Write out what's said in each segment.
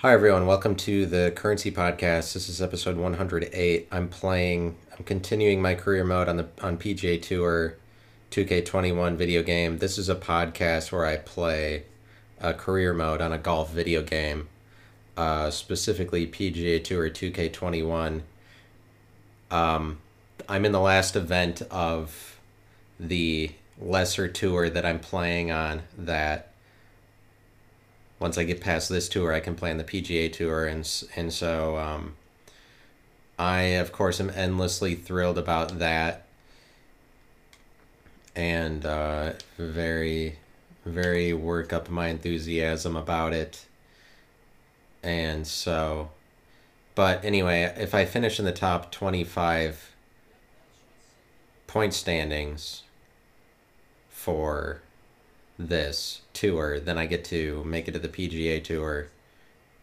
Hi, everyone. Welcome to the Currency Podcast. This is episode 108. I'm playing, I'm continuing my career mode on the on PGA Tour 2K21 video game. This is a podcast where I play a career mode on a golf video game, uh, specifically PGA Tour 2K21. Um, I'm in the last event of the lesser tour that I'm playing on that once I get past this tour, I can play on the PGA Tour, and and so um, I of course am endlessly thrilled about that, and uh, very, very work up my enthusiasm about it, and so, but anyway, if I finish in the top twenty five point standings for this tour, then I get to make it to the PGA Tour.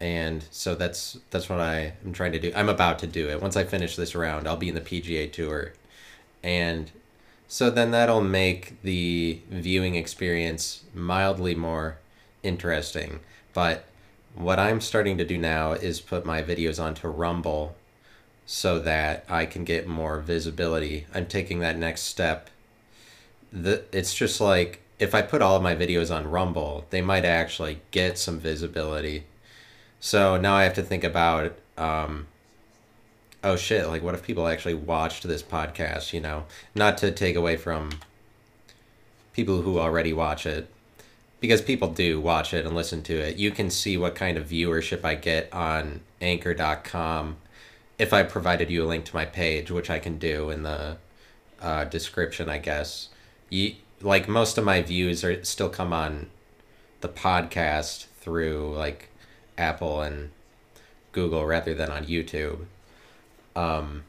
And so that's that's what I am trying to do. I'm about to do it. Once I finish this round, I'll be in the PGA Tour. And so then that'll make the viewing experience mildly more interesting. But what I'm starting to do now is put my videos onto Rumble so that I can get more visibility. I'm taking that next step. The it's just like if I put all of my videos on Rumble, they might actually get some visibility. So now I have to think about, um, oh shit, like what if people actually watched this podcast, you know? Not to take away from people who already watch it, because people do watch it and listen to it. You can see what kind of viewership I get on anchor.com if I provided you a link to my page, which I can do in the uh, description, I guess. You, like most of my views are still come on the podcast through like Apple and Google rather than on YouTube. Um,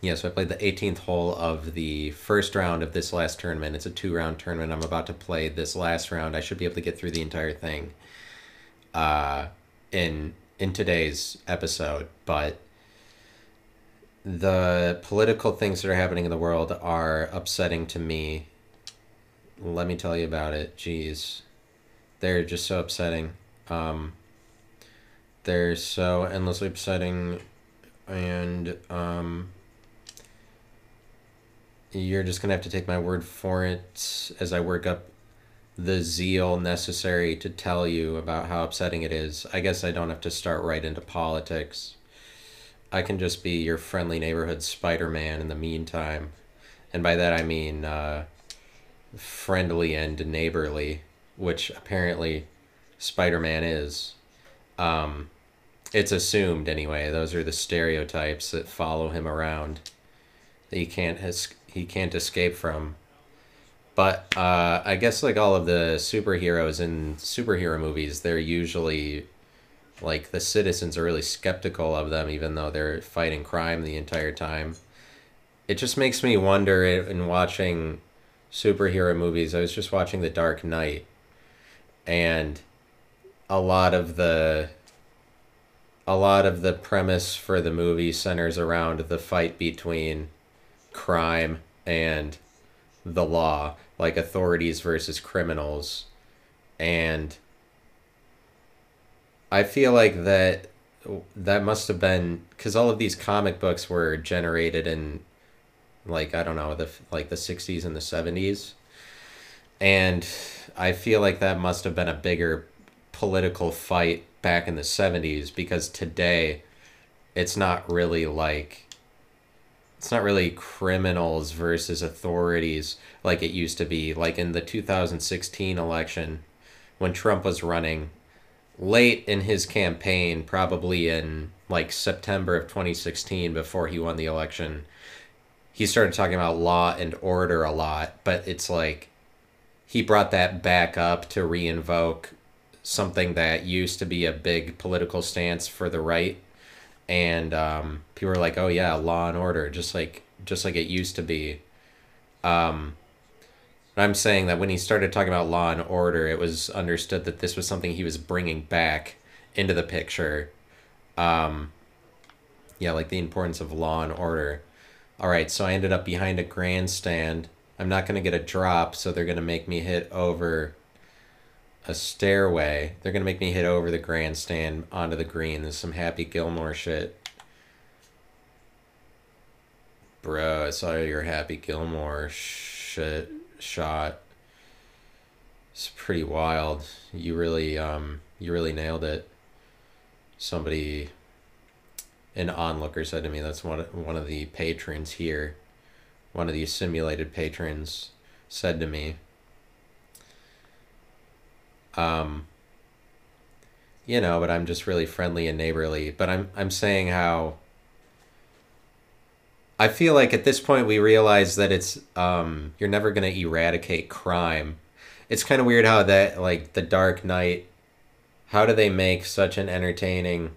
yeah, so I played the 18th hole of the first round of this last tournament. It's a two round tournament. I'm about to play this last round. I should be able to get through the entire thing uh, in in today's episode, but the political things that are happening in the world are upsetting to me let me tell you about it. Jeez. They're just so upsetting. Um, they're so endlessly upsetting, and um, you're just gonna have to take my word for it as I work up the zeal necessary to tell you about how upsetting it is. I guess I don't have to start right into politics. I can just be your friendly neighborhood Spider Man in the meantime. And by that I mean, uh, friendly and neighborly, which apparently Spider Man is. Um, it's assumed anyway. Those are the stereotypes that follow him around. That he can't has he can't escape from. But uh, I guess like all of the superheroes in superhero movies, they're usually like the citizens are really skeptical of them, even though they're fighting crime the entire time. It just makes me wonder in watching superhero movies. I was just watching The Dark Knight, and a lot of the a lot of the premise for the movie centers around the fight between crime and the law, like authorities versus criminals. And I feel like that that must have been because all of these comic books were generated in like I don't know the like the 60s and the 70s and I feel like that must have been a bigger political fight back in the 70s because today it's not really like it's not really criminals versus authorities like it used to be. Like in the 2016 election when Trump was running late in his campaign probably in like September of 2016 before he won the election he started talking about law and order a lot, but it's like he brought that back up to reinvoke something that used to be a big political stance for the right. And um, people were like oh yeah law and order just like just like it used to be. Um, i'm saying that when he started talking about law and order it was understood that this was something he was bringing back into the picture. Um, yeah like the importance of law and order all right, so I ended up behind a grandstand. I'm not going to get a drop, so they're going to make me hit over a stairway. They're gonna make me hit over the grandstand onto the green. There's some Happy Gilmore shit. Bro, I saw your Happy Gilmore shit shot. It's pretty wild. You really um you really nailed it. Somebody an onlooker said to me that's one one of the patrons here. One of these simulated patrons said to me um, you know, but I'm just really friendly and neighborly. But I'm I'm saying how I feel like at this point we realize that it's um, you're never gonna eradicate crime. It's kind of weird how that like the Dark Knight. How do they make such an entertaining,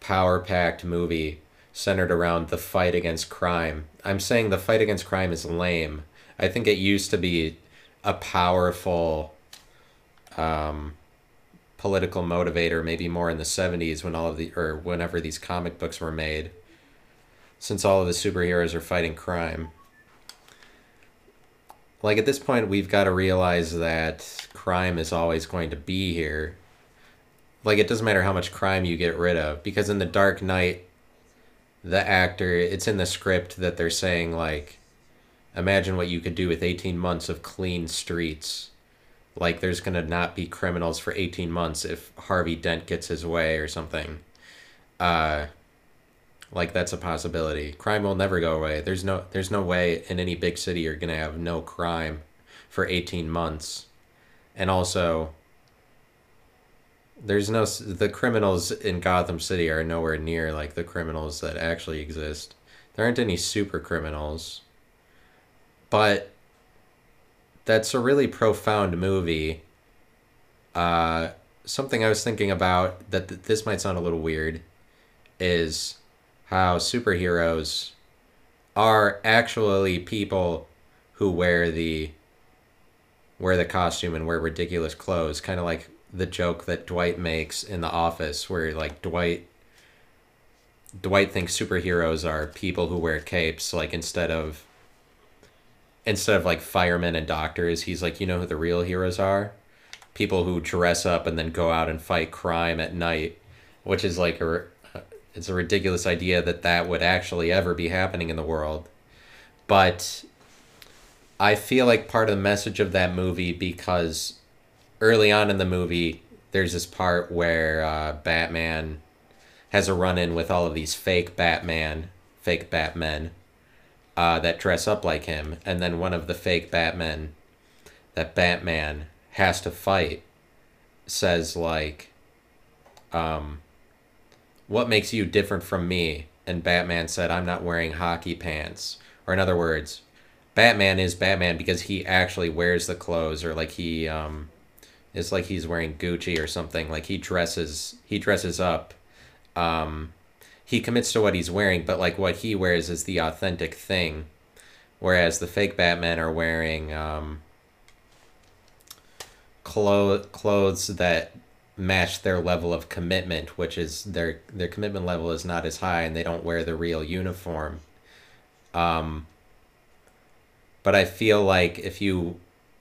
power-packed movie centered around the fight against crime? I'm saying the fight against crime is lame. I think it used to be a powerful um, political motivator, maybe more in the 70s when all of the, or whenever these comic books were made, since all of the superheroes are fighting crime. Like at this point, we've got to realize that crime is always going to be here. Like it doesn't matter how much crime you get rid of, because in The Dark Knight, the actor, it's in the script that they're saying, like, imagine what you could do with 18 months of clean streets like there's going to not be criminals for 18 months if Harvey Dent gets his way or something. Uh like that's a possibility. Crime will never go away. There's no there's no way in any big city you're going to have no crime for 18 months. And also there's no the criminals in Gotham City are nowhere near like the criminals that actually exist. There aren't any super criminals. But that's a really profound movie. Uh, something I was thinking about that th- this might sound a little weird is how superheroes are actually people who wear the wear the costume and wear ridiculous clothes, kind of like the joke that Dwight makes in The Office, where like Dwight Dwight thinks superheroes are people who wear capes, like instead of instead of like firemen and doctors, he's like, you know who the real heroes are? People who dress up and then go out and fight crime at night, which is like a uh, it's a ridiculous idea that that would actually ever be happening in the world. But I feel like part of the message of that movie because early on in the movie there's this part where uh, Batman has a run in with all of these fake Batman, fake Batmen uh, that dress up like him, and then one of the fake Batmen that Batman has to fight says like, um, "What makes you different from me?" And Batman said, "I'm not wearing hockey pants." Or in other words, Batman is Batman because he actually wears the clothes, or like he um, it's like he's wearing Gucci or something. Like he dresses he dresses up um, he commits to what he's wearing, but like what he wears is the authentic thing, whereas the fake Batmen are wearing um, clo- clothes that match their level of commitment, which is their their commitment level is not as high, and they don't wear the real uniform. Um, but I feel like if you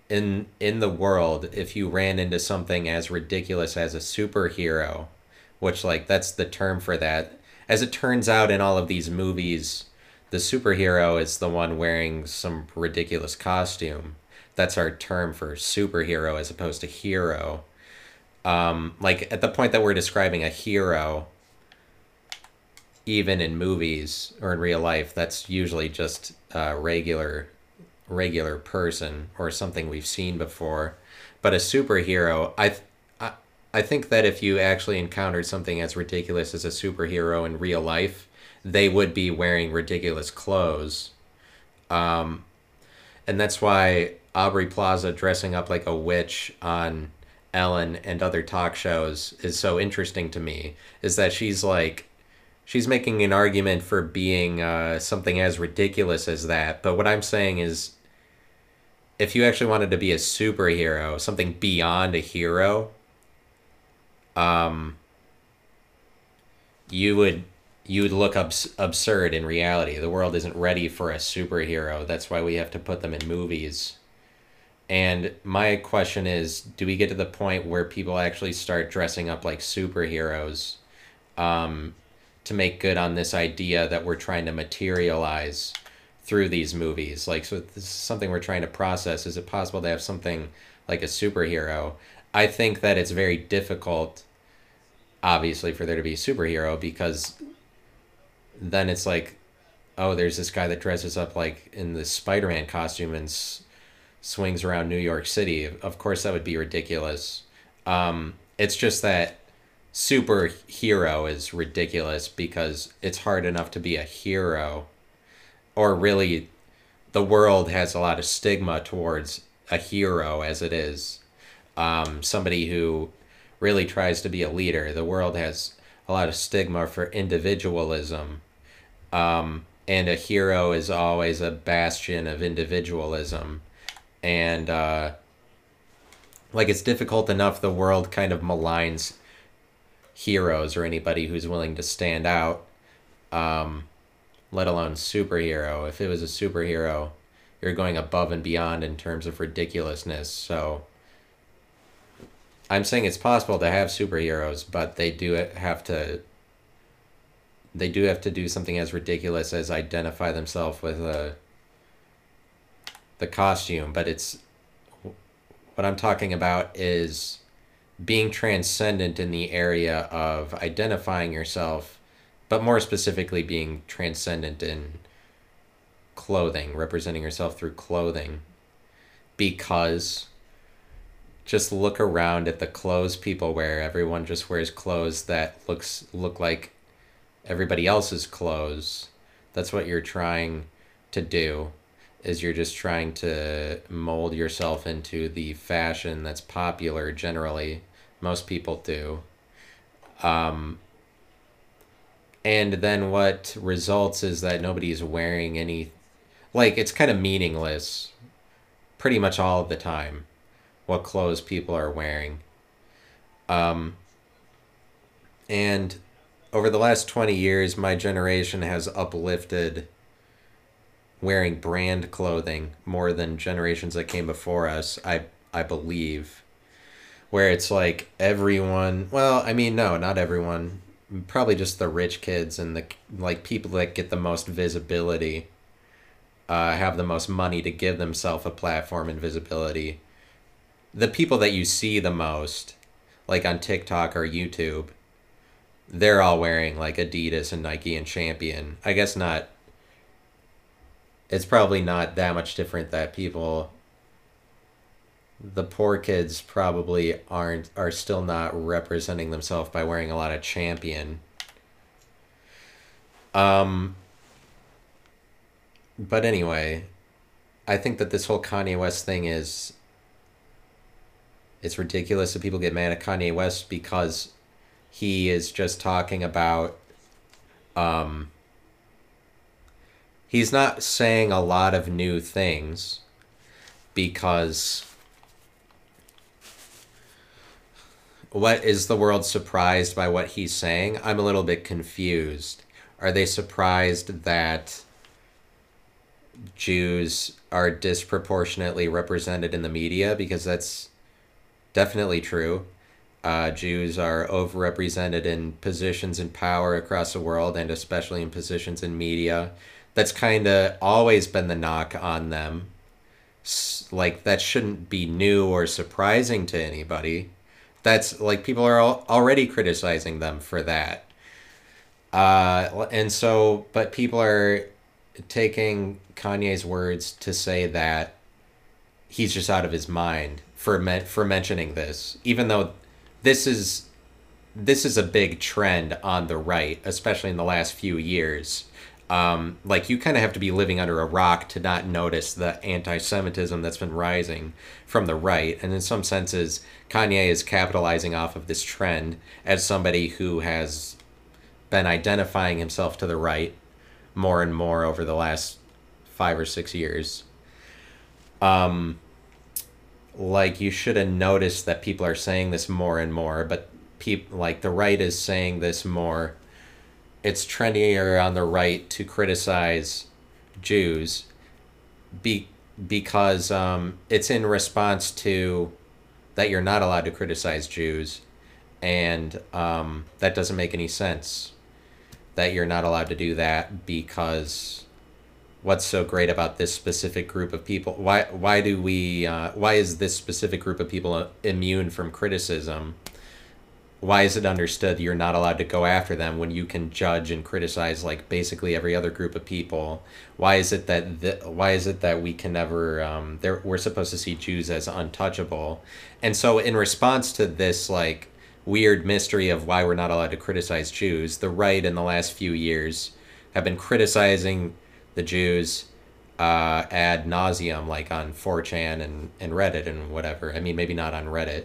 in in the world, if you ran into something as ridiculous as a superhero, which like that's the term for that as it turns out in all of these movies, the superhero is the one wearing some ridiculous costume. That's our term for superhero as opposed to hero. Um, like at the point that we're describing a hero, even in movies or in real life, that's usually just a regular, regular person or something we've seen before. But a superhero, I I think that if you actually encountered something as ridiculous as a superhero in real life, they would be wearing ridiculous clothes. Um, and that's why Aubrey Plaza dressing up like a witch on Ellen and other talk shows is so interesting to me. Is that she's like, she's making an argument for being uh, something as ridiculous as that. But what I'm saying is, if you actually wanted to be a superhero, something beyond a hero, um, you would you would look abs- absurd in reality. The world isn't ready for a superhero. That's why we have to put them in movies. And my question is do we get to the point where people actually start dressing up like superheroes um, to make good on this idea that we're trying to materialize through these movies? Like, so this is something we're trying to process. Is it possible to have something like a superhero? I think that it's very difficult, obviously, for there to be a superhero because then it's like, oh, there's this guy that dresses up like in the Spider Man costume and s- swings around New York City. Of course, that would be ridiculous. Um, it's just that superhero is ridiculous because it's hard enough to be a hero, or really, the world has a lot of stigma towards a hero as it is. Um, somebody who really tries to be a leader. The world has a lot of stigma for individualism. Um, and a hero is always a bastion of individualism and uh, like it's difficult enough the world kind of maligns heroes or anybody who's willing to stand out um, let alone superhero. If it was a superhero you're going above and beyond in terms of ridiculousness. So i'm saying it's possible to have superheroes but they do have to they do have to do something as ridiculous as identify themselves with a the costume, but it's what I'm talking about is being transcendent in the area of identifying yourself, but more specifically being transcendent in clothing, representing yourself through clothing. Because just look around at the clothes people wear. Everyone just wears clothes that looks look like everybody else's clothes. That's what you're trying to do is you're just trying to mold yourself into the fashion that's popular generally most people do um, and then what results is that nobody's wearing any like it's kind of meaningless pretty much all of the time what clothes people are wearing um, and over the last 20 years my generation has uplifted wearing brand clothing more than generations that came before us. I I believe, where it's like everyone. Well, I mean, no, not everyone. Probably just the rich kids and the like people that get the most visibility. Uh, have the most money to give themselves a platform and visibility. The people that you see the most, like on TikTok or YouTube, they're all wearing like Adidas and Nike and Champion. I guess not it's probably not that much different that people the poor kids probably aren't are still not representing themselves by wearing a lot of champion. Um but anyway i think that this whole kanye west thing is it's ridiculous that people get mad at kanye west because he is just talking about um he's not saying a lot of new things because what is the world surprised by what he's saying? I'm a little bit confused. Are they surprised that Jews are disproportionately represented in the media? Because that's definitely true. Uh, Jews are overrepresented in positions in power across the world and especially in positions in media that's kind of always been the knock on them. Like that shouldn't be new or surprising to anybody. That's like people are already criticizing them for that. Uh, and so, but people are taking Kanye's words to say that he's just out of his mind for for mentioning this, even though this is this is a big trend on the right, especially in the last few years um, like you kind of have to be living under a rock to not notice the anti-Semitism that's been rising from the right. And in some senses, Kanye is capitalizing off of this trend as somebody who has been identifying himself to the right more and more over the last five or six years. Um, like you should have noticed that people are saying this more and more, but people like the right is saying this more it's trendier on the right to criticize Jews be because um, it's in response to that you're not allowed to criticize Jews, and um, that doesn't make any sense. That you're not allowed to do that because what's so great about this specific group of people? Why why do we uh, why is this specific group of people immune from criticism? Why is it understood you're not allowed to go after them when you can judge and criticize like basically every other group of people? Why is it that the, why is it that we can never um there we're supposed to see jews as untouchable? And so in response to this like weird mystery of why we're not allowed to criticize jews the right in the last few years have been criticizing the jews uh, ad nauseum like on 4chan and, and reddit and whatever. I mean maybe not on reddit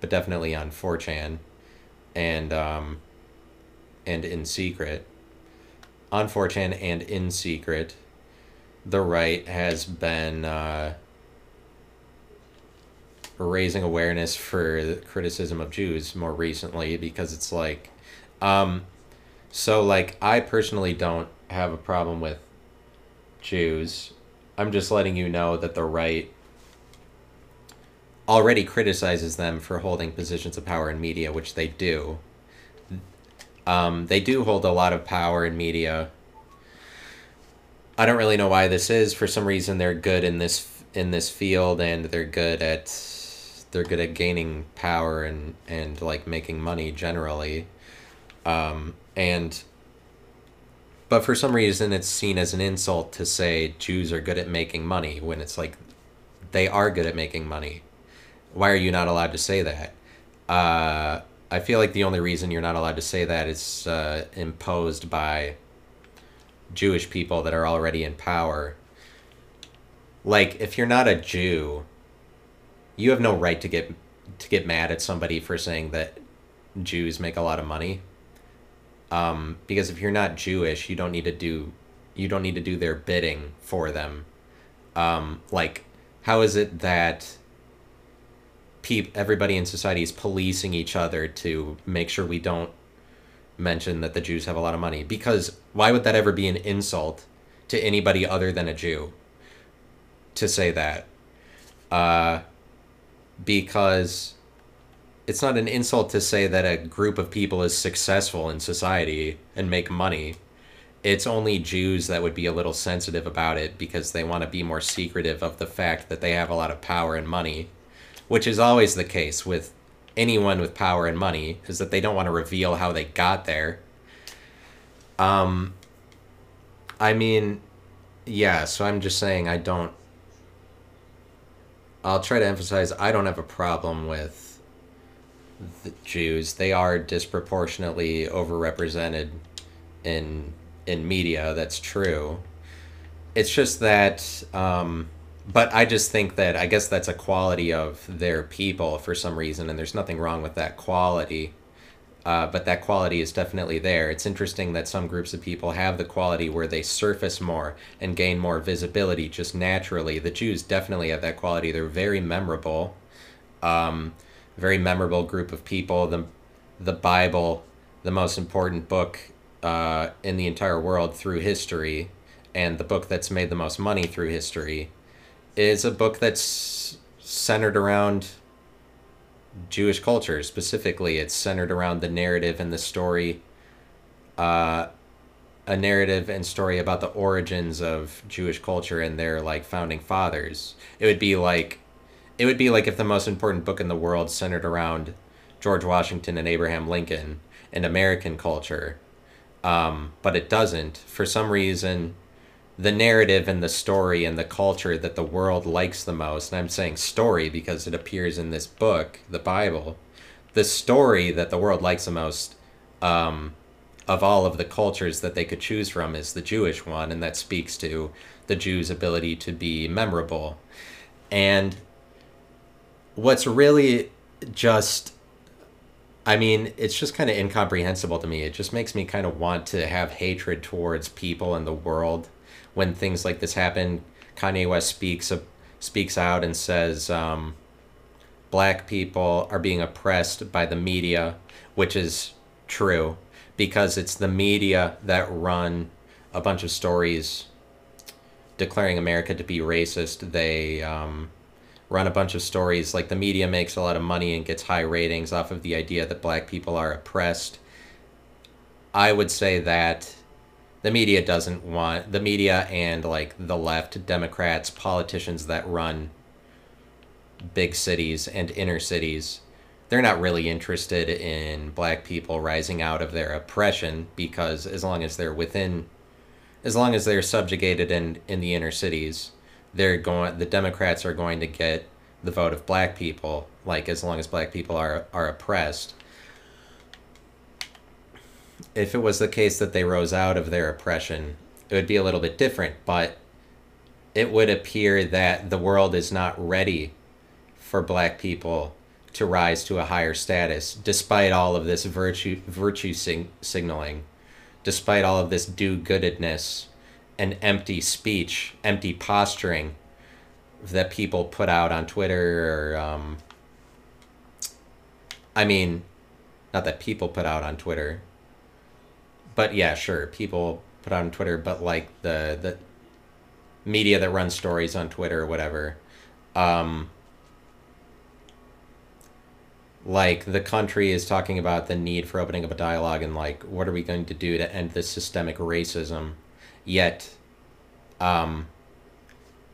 but definitely on 4chan and um, and in secret, on 4chan and in secret, the right has been uh, raising awareness for criticism of Jews more recently because it's like, um, so like I personally don't have a problem with Jews. I'm just letting you know that the right already criticizes them for holding positions of power in media, which they do. Um, they do hold a lot of power in media. I don't really know why this is. For some reason, they're good in this in this field, and they're good at they're good at gaining power and and like making money generally. Um, and but for some reason, it's seen as an insult to say Jews are good at making money when it's like they are good at making money why are you not allowed to say that? Uh, I feel like the only reason you're not allowed to say that is uh, imposed by Jewish people that are already in power. Like, if you're not a Jew, you have no right to get to get mad at somebody for saying that Jews make a lot of money. Um, because if you're not Jewish, you don't need to do you don't need to do their bidding for them. Um, like, how is it that everybody in society is policing each other to make sure we don't mention that the Jews have a lot of money. Because why would that ever be an insult to anybody other than a Jew to say that? Uh, because it's not an insult to say that a group of people is successful in society and make money. It's only Jews that would be a little sensitive about it because they want to be more secretive of the fact that they have a lot of power and money which is always the case with anyone with power and money, is that they don't want to reveal how they got there. Um, I mean, yeah, so I'm just saying I don't. I'll try to emphasize I don't have a problem with the Jews. They are disproportionately overrepresented in in media. That's true. It's just that um, but I just think that I guess that's a quality of their people for some reason, and there's nothing wrong with that quality. Uh, but that quality is definitely there. It's interesting that some groups of people have the quality where they surface more and gain more visibility just naturally. The Jews definitely have that quality. They're very memorable, um, very memorable group of people. The the Bible, the most important book uh, in the entire world through history, and the book that's made the most money through history is a book that's centered around Jewish culture. Specifically, it's centered around the narrative and the story, uh, a narrative and story about the origins of Jewish culture and their like founding fathers. It would be like, it would be like if the most important book in the world centered around George Washington and Abraham Lincoln and American culture, um, but it doesn't. For some reason, the narrative and the story and the culture that the world likes the most. And I'm saying story because it appears in this book, the Bible. The story that the world likes the most um, of all of the cultures that they could choose from is the Jewish one, and that speaks to the Jews' ability to be memorable. And what's really just I mean, it's just kind of incomprehensible to me. It just makes me kind of want to have hatred towards people in the world when things like this happen, Kanye West speaks speaks out and says um, black people are being oppressed by the media, which is true because it's the media that run a bunch of stories declaring America to be racist. They um, run a bunch of stories. Like the media makes a lot of money and gets high ratings off of the idea that black people are oppressed. I would say that the media doesn't want the media and like the left Democrats, politicians that run big cities and inner cities they're not really interested in black people rising out of their oppression because as long as they're within as long as they're subjugated in in the inner cities they're going the democrats are going to get the vote of black people like as long as black people are are oppressed if it was the case that they rose out of their oppression it would be a little bit different but it would appear that the world is not ready for black people to rise to a higher status, despite all of this virtue virtue sing- signaling, despite all of this do-goodedness and empty speech, empty posturing that people put out on Twitter or um, I mean, not that people put out on Twitter, but yeah, sure, people put on Twitter, but like the the media that runs stories on Twitter or whatever. Um, like the country is talking about the need for opening up a dialogue and like what are we going to do to end this systemic racism yet um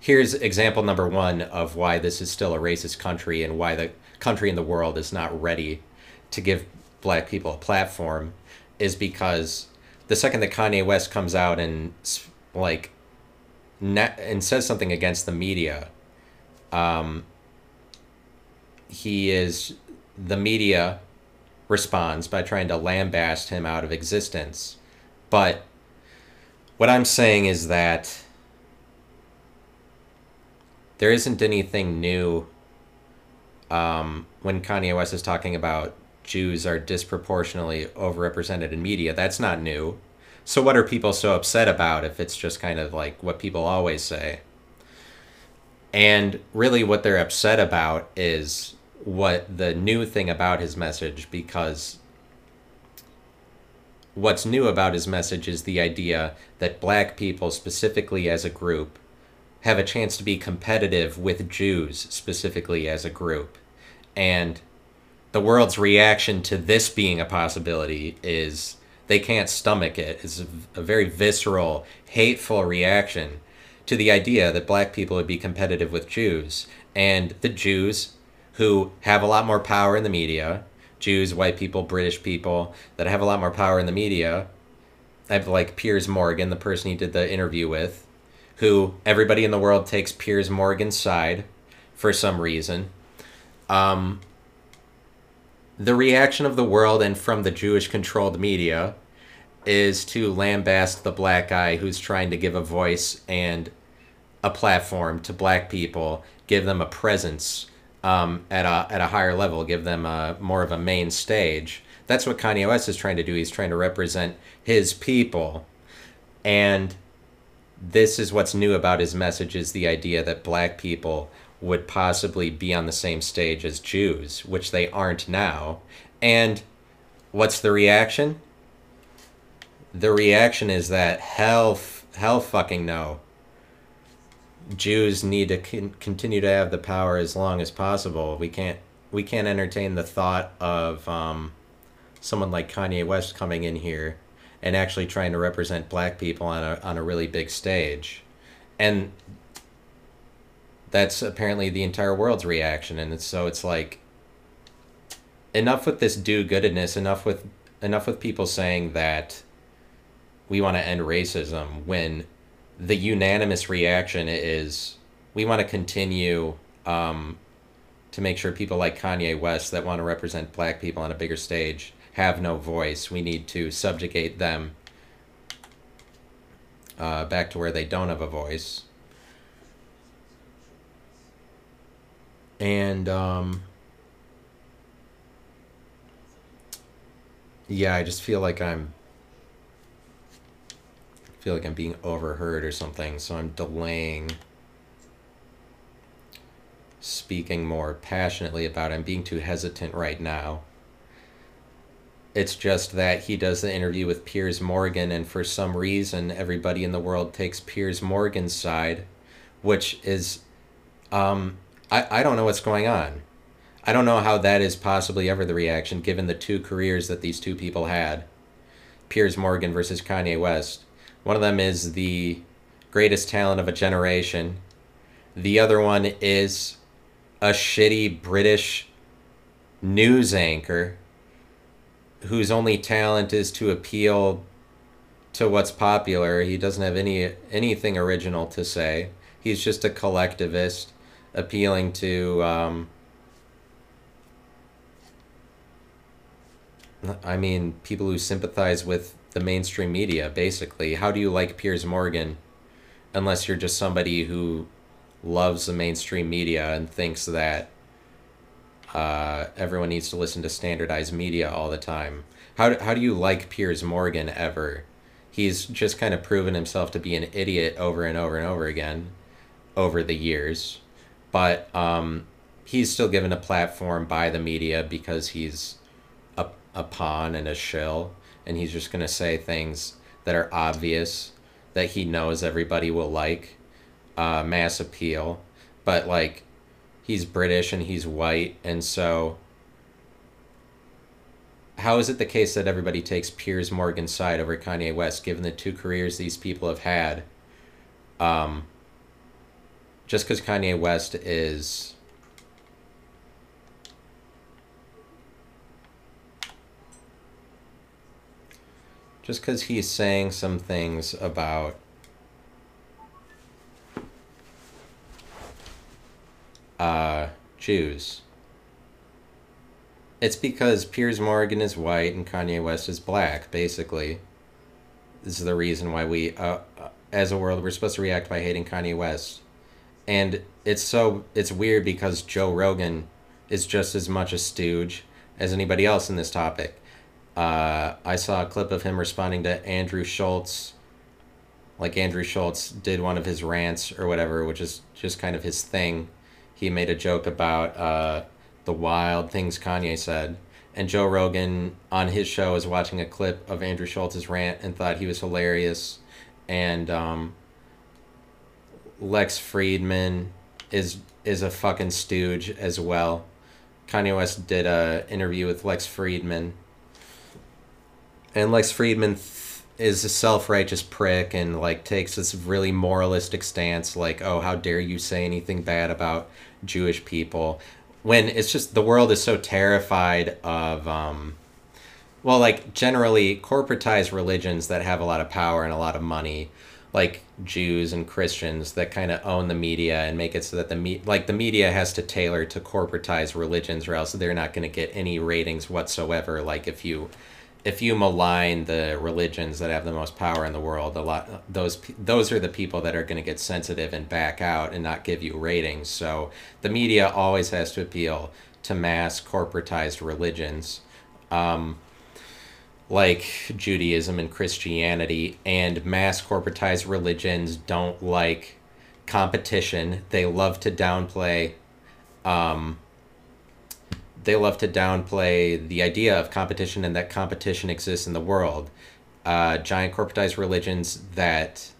here's example number one of why this is still a racist country and why the country in the world is not ready to give black people a platform is because the second that Kanye West comes out and like net and says something against the media um he is the media responds by trying to lambaste him out of existence. But what I'm saying is that there isn't anything new um, when Kanye West is talking about Jews are disproportionately overrepresented in media. That's not new. So, what are people so upset about if it's just kind of like what people always say? And really, what they're upset about is what the new thing about his message because what's new about his message is the idea that black people specifically as a group have a chance to be competitive with Jews specifically as a group and the world's reaction to this being a possibility is they can't stomach it it's a, a very visceral hateful reaction to the idea that black people would be competitive with Jews and the Jews who have a lot more power in the media Jews, white people, British people that have a lot more power in the media. I have like Piers Morgan, the person he did the interview with, who everybody in the world takes Piers Morgan's side for some reason. Um, the reaction of the world and from the Jewish controlled media is to lambaste the black guy who's trying to give a voice and a platform to black people, give them a presence um, at a at a higher level, give them a, more of a main stage. That's what Kanye West is trying to do. He's trying to represent his people, and this is what's new about his message: is the idea that black people would possibly be on the same stage as Jews, which they aren't now. And what's the reaction? The reaction is that hell, hell, fucking no Jews need to con- continue to have the power as long as possible. We can't we can't entertain the thought of um, someone like Kanye West coming in here and actually trying to represent black people on a on a really big stage, and that's apparently the entire world's reaction. And it's, so it's like enough with this do-goodedness. Enough with enough with people saying that we want to end racism when the unanimous reaction is we want to continue um, to make sure people like Kanye West that want to represent black people on a bigger stage have no voice. We need to subjugate them uh, back to where they don't have a voice. And um, yeah, I just feel like I'm feel like I'm being overheard or something, so I'm delaying speaking more passionately about it. I'm being too hesitant right now. It's just that he does the interview with Piers Morgan, and for some reason, everybody in the world takes Piers Morgan's side, which is, um, I, I don't know what's going on. I don't know how that is possibly ever the reaction given the two careers that these two people had Piers Morgan versus Kanye West. One of them is the greatest talent of a generation, the other one is a shitty British news anchor whose only talent is to appeal to what's popular. He doesn't have any anything original to say. He's just a collectivist appealing to um, I mean people who sympathize with the mainstream media basically. How do you like Piers Morgan unless you're just somebody who loves the mainstream media and thinks that uh, everyone needs to listen to standardized media all the time. How do, how do you like Piers Morgan ever? He's just kind of proven himself to be an idiot over and over and over again over the years. But um, he's still given a platform by the media because he's a, a pawn and a shill. And he's just going to say things that are obvious that he knows everybody will like uh, mass appeal, but like he's British and he's white, and so how is it the case that everybody takes Piers Morgan's side over Kanye West, given the two careers these people have had? Um, just because Kanye West is. Just because he's saying some things about uh, Jews. It's because Piers Morgan is white and Kanye West is black, basically. This is the reason why we, uh, uh, as a world, we're supposed to react by hating Kanye West. And it's so, it's weird because Joe Rogan is just as much a stooge as anybody else in this topic. Uh, I saw a clip of him responding to Andrew Schulz, like Andrew Schulz did one of his rants or whatever, which is just kind of his thing he made a joke about uh, the wild things Kanye said. And Joe Rogan on his show was watching a clip of Andrew Schulz's rant and thought he was hilarious. And um, Lex Fridman is is a fucking stooge as well. Kanye West did a interview with Lex Fridman, and Lex Fridman th- is a self-righteous prick and like takes this really moralistic stance, like, "Oh, how dare you say anything bad about Jewish people when it's just the world is so terrified of um, well like generally corporatized religions that have a lot of power and a lot of money like Jews and Christians that kind of own the media and make it so that the me- like the media has to tailor to corporatized religions or else they're not going to get any ratings whatsoever like if you if you malign the religions that have the most power in the world, a lot those those are the people that are going to get sensitive and back out and not give you ratings. So the media always has to appeal to mass corporatized religions, um, like Judaism and Christianity, and mass corporatized religions don't like competition. They love to downplay. Um, they love to downplay the idea of competition and that competition exists in the world. Uh, giant corporatized religions that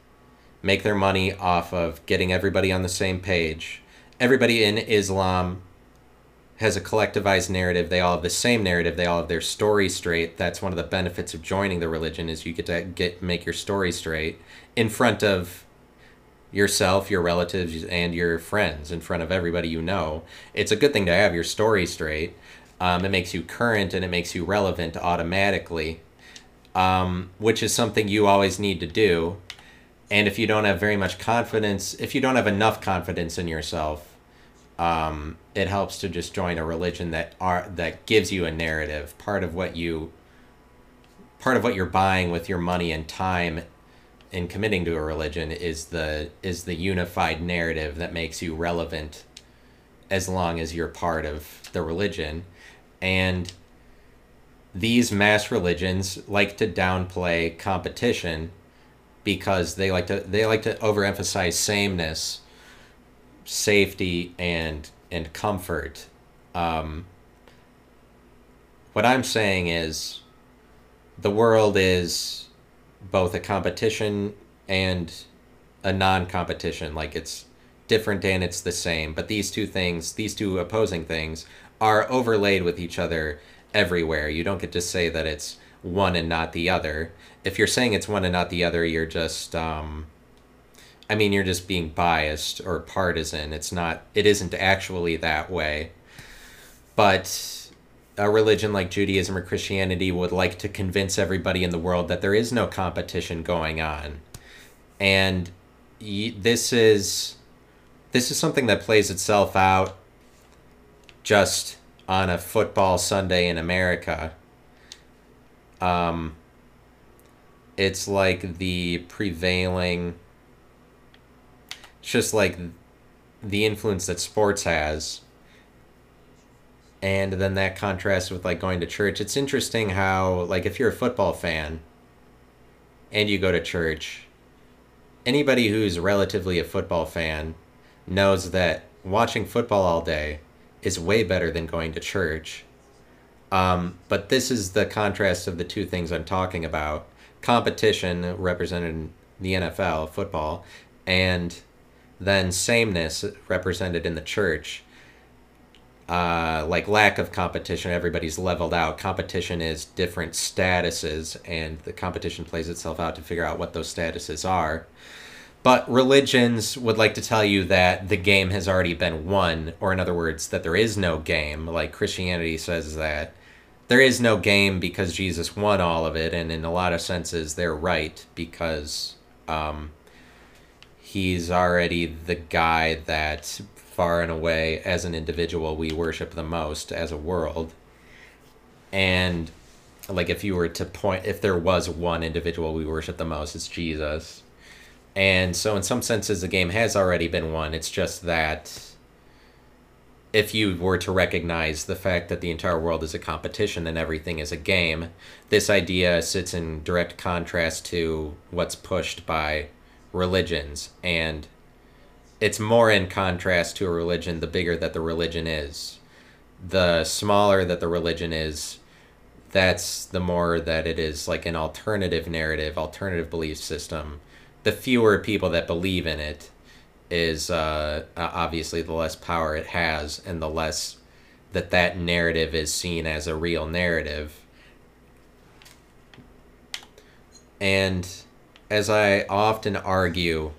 make their money off of getting everybody on the same page. Everybody in Islam has a collectivized narrative. They all have the same narrative. They all have their story straight. That's one of the benefits of joining the religion is you get to get make your story straight in front of yourself, your relatives, and your friends in front of everybody you know. It's a good thing to have your story straight. Um, it makes you current and it makes you relevant automatically, um, which is something you always need to do. And if you don't have very much confidence, if you don't have enough confidence in yourself, um, it helps to just join a religion that are that gives you a narrative. Part of what you, part of what you're buying with your money and time in committing to a religion is the is the unified narrative that makes you relevant as long as you're part of the religion and these mass religions like to downplay competition because they like to they like to overemphasize sameness safety and and comfort um, what i'm saying is the world is both a competition and a non-competition. Like it's different and it's the same. But these two things these two opposing things are overlaid with each other everywhere. You don't get to say that it's one and not the other. If you're saying it's one and not the other you're just um, i mean you're just being biased or partisan it's not it isn't actually that way but a religion like Judaism or Christianity would like to convince everybody in the world that there is no competition going on. And this is this is something that plays itself out just on a football Sunday in America. Um, it's like the prevailing, just like the influence that sports has and then that contrasts with like going to church. It's interesting how like if you're a football fan and you go to church, anybody who's relatively a football fan knows that watching football all day is way better than going to church. Um, but this is the contrast of the two things I'm talking about competition represented in the NFL, football, and then sameness represented in the church uh, like lack of competition. Everybody's leveled out. Competition is different statuses, and the competition plays itself out to figure out what those statuses are. But religions would like to tell you that the game has already been won, or in other words, that there is no game. Like Christianity says that there is no game because Jesus won all of it, and in a lot of senses, they're right because um, he's already the guy that far and away as an individual we worship the most as a world. And like if you were to point if there was one individual we worship the most it's jesus. And so in some senses the game has already been won. It's just that if you were to recognize the fact that the entire world is a competition and everything is a game this idea sits in direct contrast to what's pushed by religions and it's more in contrast to a religion the bigger that the religion is. The smaller that the religion is that's the more that it is like an alternative narrative alternative belief system. The fewer people that believe in it is uh, obviously the less power it has and the less that that narrative is seen as a real narrative. And as i often argue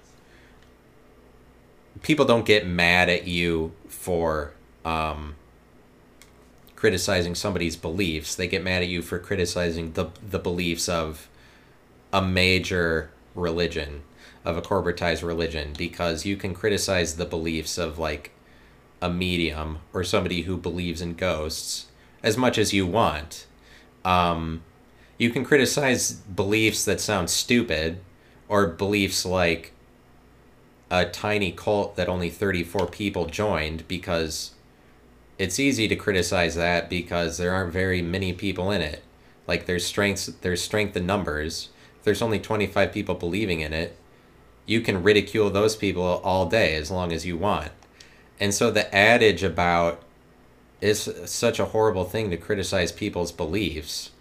people don't get mad at you for um, criticizing somebody's beliefs. They get mad at you for criticizing the the beliefs of a major religion, of a corporatized religion, because you can criticize the beliefs of like a medium or somebody who believes in ghosts as much as you want. Um, you can criticize beliefs that sound stupid or beliefs like a tiny cult that only 34 people joined because it's easy to criticize that because there aren't very many people in it. Like there's strengths there's strength in numbers. If there's only 25 people believing in it, you can ridicule those people all day as long as you want. And so the adage about is such a horrible thing to criticize people's beliefs.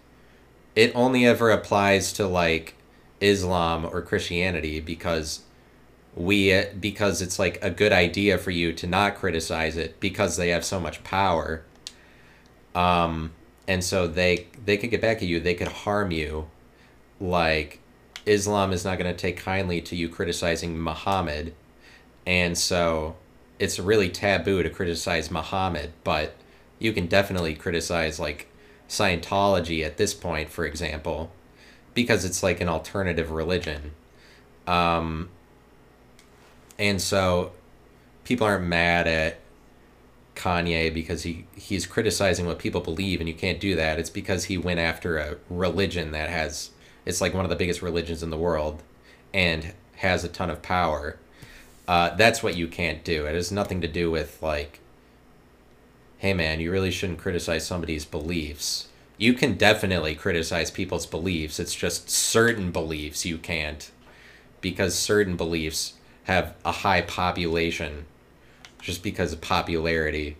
It only ever applies to like Islam or Christianity because we because it's like a good idea for you to not criticize it because they have so much power. Um and so they they could get back at you. They could harm you. Like islam is not going to take kindly to you criticizing muhammad. And so it's really taboo to criticize muhammad but you can definitely criticize like scientology at this point for example because it's like an alternative religion um and so people aren't mad at Kanye because he he's criticizing what people believe and you can't do that. It's because he went after a religion that has it's like one of the biggest religions in the world and has a ton of power. Uh, that's what you can't do. It has nothing to do with like, hey man, you really shouldn't criticize somebody's beliefs. You can definitely criticize people's beliefs. It's just certain beliefs you can't, because certain beliefs have a high population just because of popularity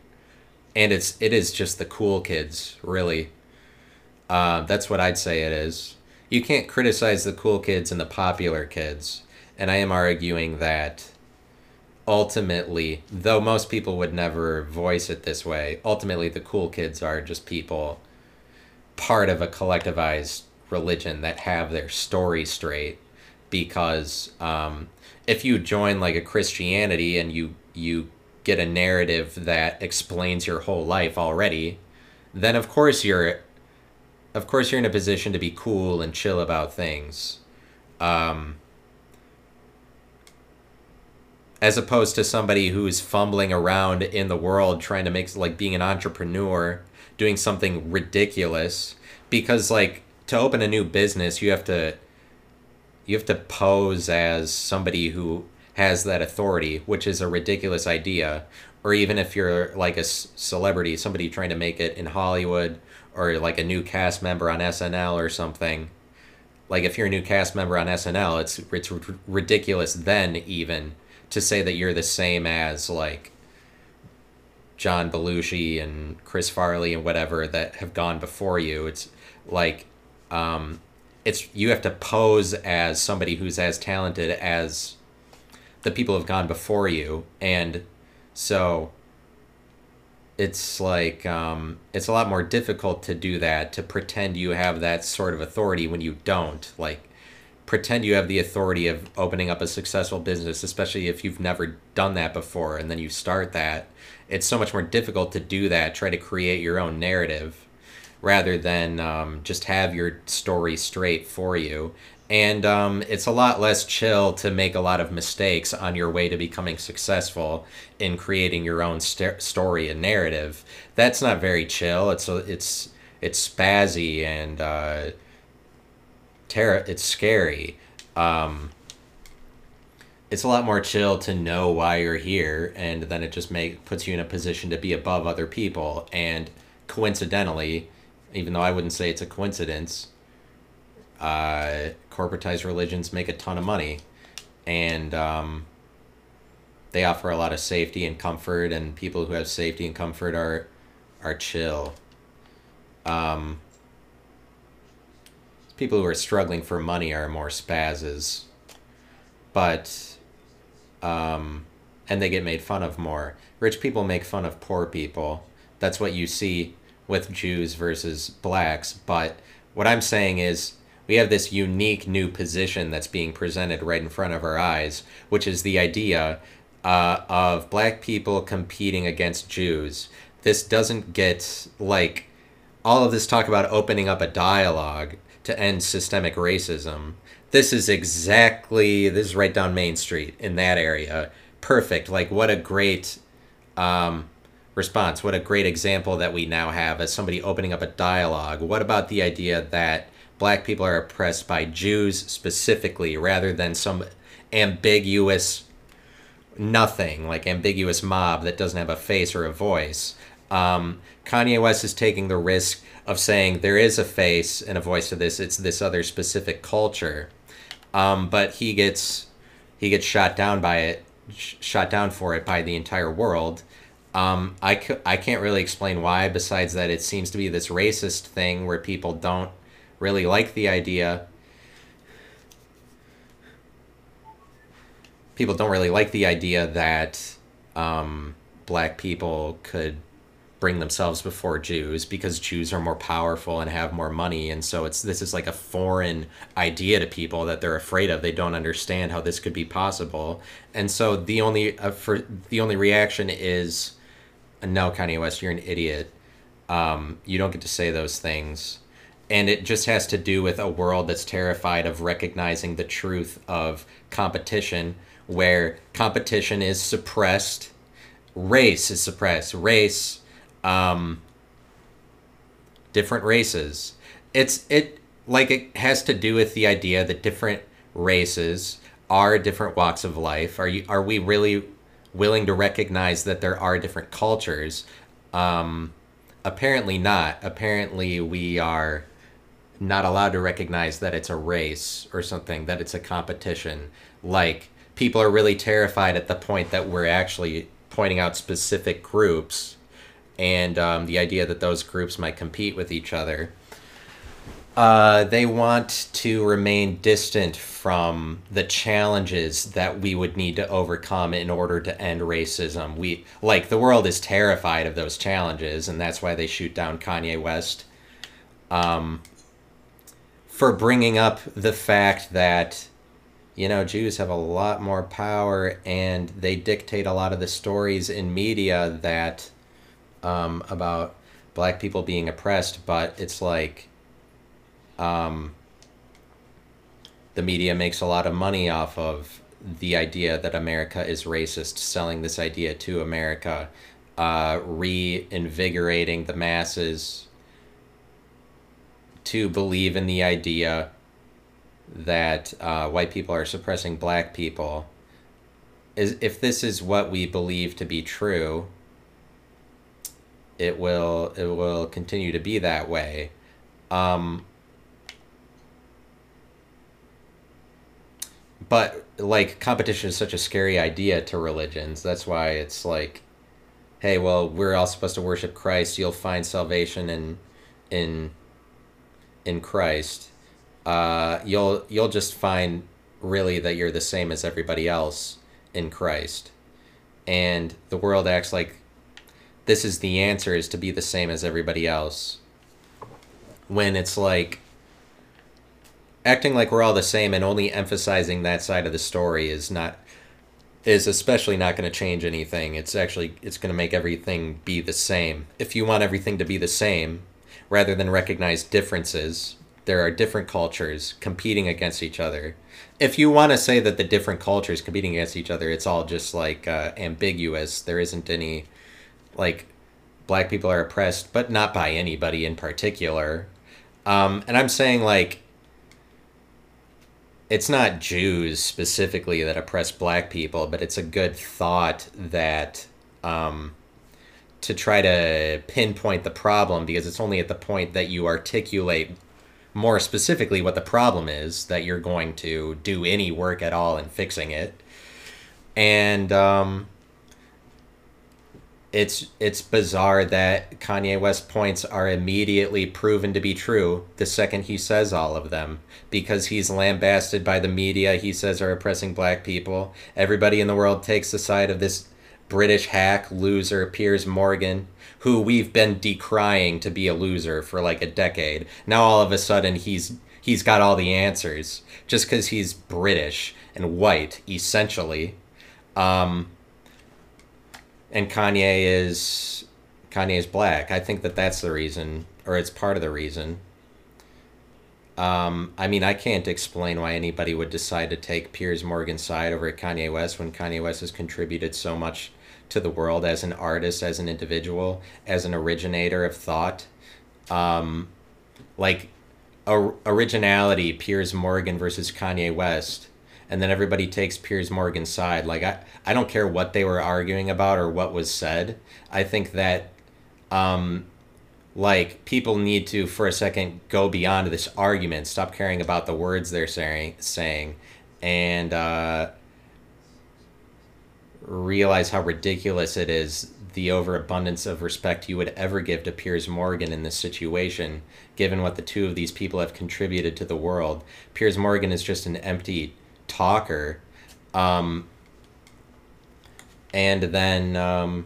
and it's it is just the cool kids really Uh, that's what I'd say it is. You can't criticize the cool kids and the popular kids. And I am arguing that ultimately, though most people would never voice it this way, ultimately the cool kids are just people part of a collectivized religion that have their story straight because um, if you join like a Christianity and you you get a narrative that explains your whole life already, then of course you're of course you're in a position to be cool and chill about things. Um, as opposed to somebody who's fumbling around in the world trying to make like being an entrepreneur, doing something ridiculous because like to open a new business, you have to you have to pose as somebody who has that authority, which is a ridiculous idea. Or even if you're like a celebrity, somebody trying to make it in Hollywood, or like a new cast member on SNL or something. Like if you're a new cast member on SNL, it's it's ridiculous then even to say that you're the same as like John Belushi and Chris Farley and whatever that have gone before you. It's like um, it's you have to pose as somebody who's as talented as the people have gone before you and so it's like um, it's a lot more difficult to do that to pretend you have that sort of authority when you don't like pretend you have the authority of opening up a successful business especially if you've never done that before and then you start that it's so much more difficult to do that try to create your own narrative rather than um, just have your story straight for you and um, it's a lot less chill to make a lot of mistakes on your way to becoming successful in creating your own st- story and narrative. That's not very chill. It's a, it's it's spazzy and uh, terror. It's scary. Um, it's a lot more chill to know why you're here, and then it just make puts you in a position to be above other people. And coincidentally, even though I wouldn't say it's a coincidence, uh, corporatized religions make a ton of money, and um, they offer a lot of safety and comfort. And people who have safety and comfort are are chill. Um, people who are struggling for money are more spazzes, but um, and they get made fun of more. Rich people make fun of poor people. That's what you see with Jews versus blacks. But what I'm saying is we have this unique new position that's being presented right in front of our eyes, which is the idea uh, of black people competing against Jews. This doesn't get like all of this talk about opening up a dialogue to end systemic racism. This is exactly this is right down Main Street in that area. Perfect. Like what a great um, response. What a great example that we now have as somebody opening up a dialogue. What about the idea that black people are oppressed by Jews specifically rather than some ambiguous nothing, like ambiguous mob that doesn't have a face or a voice. Um, Kanye West is taking the risk of saying there is a face and a voice to this. It's this other specific culture, um, but he gets he gets shot down by it, sh- shot down for it by the entire world. Um, I, c- I can't really explain why, besides that it seems to be this racist thing where people don't really like the idea. People don't really like the idea that um, black people could bring themselves before Jews because Jews are more powerful and have more money. And so it's this is like a foreign idea to people that they're afraid of. They don't understand how this could be possible. And so the only uh, for the only reaction is no Kanye West you're an idiot. Um, you don't get to say those things. And it just has to do with a world that's terrified of recognizing the truth of competition where competition is suppressed race is suppressed. Race um, different races. It's it like it has to do with the idea that different races are different walks of life. Are you are we really willing to recognize that there are different cultures? Um, apparently not. Apparently we are not allowed to recognize that it's a race or something, that it's a competition. Like, people are really terrified at the point that we're actually pointing out specific groups and um, the idea that those groups might compete with each other. Uh, they want to remain distant from the challenges that we would need to overcome in order to end racism. We like the world is terrified of those challenges, and that's why they shoot down Kanye West. Um, for bringing up the fact that you know Jews have a lot more power, and they dictate a lot of the stories in media that um, about black people being oppressed, but it's like um, the media makes a lot of money off of the idea that America is racist, selling this idea to America, uh, reinvigorating the masses to believe in the idea that uh, white people are suppressing black people. Is if this is what we believe to be true, it will it will continue to be that way. Um, but like competition is such a scary idea to religions. That's why it's like, hey, well, we're all supposed to worship Christ. You'll find salvation in in in Christ. Uh, you'll you'll just find really that you're the same as everybody else in Christ, and the world acts like this is the answer is to be the same as everybody else. When it's like acting like we're all the same and only emphasizing that side of the story is not is especially not going to change anything. It's actually it's going to make everything be the same. If you want everything to be the same rather than recognize differences, there are different cultures competing against each other. If you want to say that the different cultures competing against each other, it's all just like uh, ambiguous. There isn't any like black people are oppressed, but not by anybody in particular. Um, and I'm saying like it's not Jews specifically that oppress black people, but it's a good thought that um, to try to pinpoint the problem because it's only at the point that you articulate more specifically what the problem is that you're going to do any work at all in fixing it. And um, it's it's bizarre that Kanye West points are immediately proven to be true the second he says all of them because he's lambasted by the media he says are oppressing black people. Everybody in the world takes the side of this British hack loser Piers Morgan who we've been decrying to be a loser for like a decade. Now all of a sudden he's he's got all the answers just cuz he's British and white essentially. Um and Kanye is Kanye is black. I think that that's the reason, or it's part of the reason. Um, I mean, I can't explain why anybody would decide to take Piers Morgan's side over Kanye West when Kanye West has contributed so much to the world as an artist, as an individual, as an originator of thought. Um, like, originality, Piers Morgan versus Kanye West and then everybody takes Piers Morgan's side. Like I, I don't care what they were arguing about or what was said. I think that, um, like people need to for a second go beyond this argument, stop caring about the words they're saying, saying, and uh, realize how ridiculous it is the overabundance of respect you would ever give to Piers Morgan in this situation, given what the two of these people have contributed to the world. Piers Morgan is just an empty talker. Um, and then um,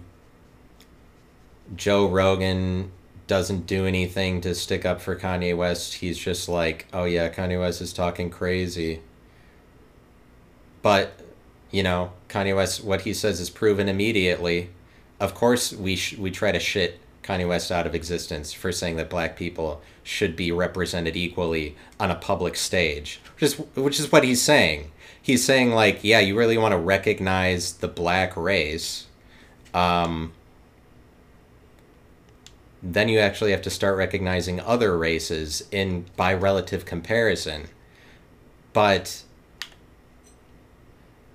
Joe Rogan doesn't do anything to stick up for Kanye West. He's just like, oh yeah, Kanye West is talking crazy. But, you know, Kanye West, what he says is proven immediately. Of course, we sh- we try to shit Kanye West out of existence for saying that black people should be represented equally on a public stage, which is which is what he's saying. He's saying like, yeah, you really want to recognize the black race. Um, then you actually have to start recognizing other races in by relative comparison. But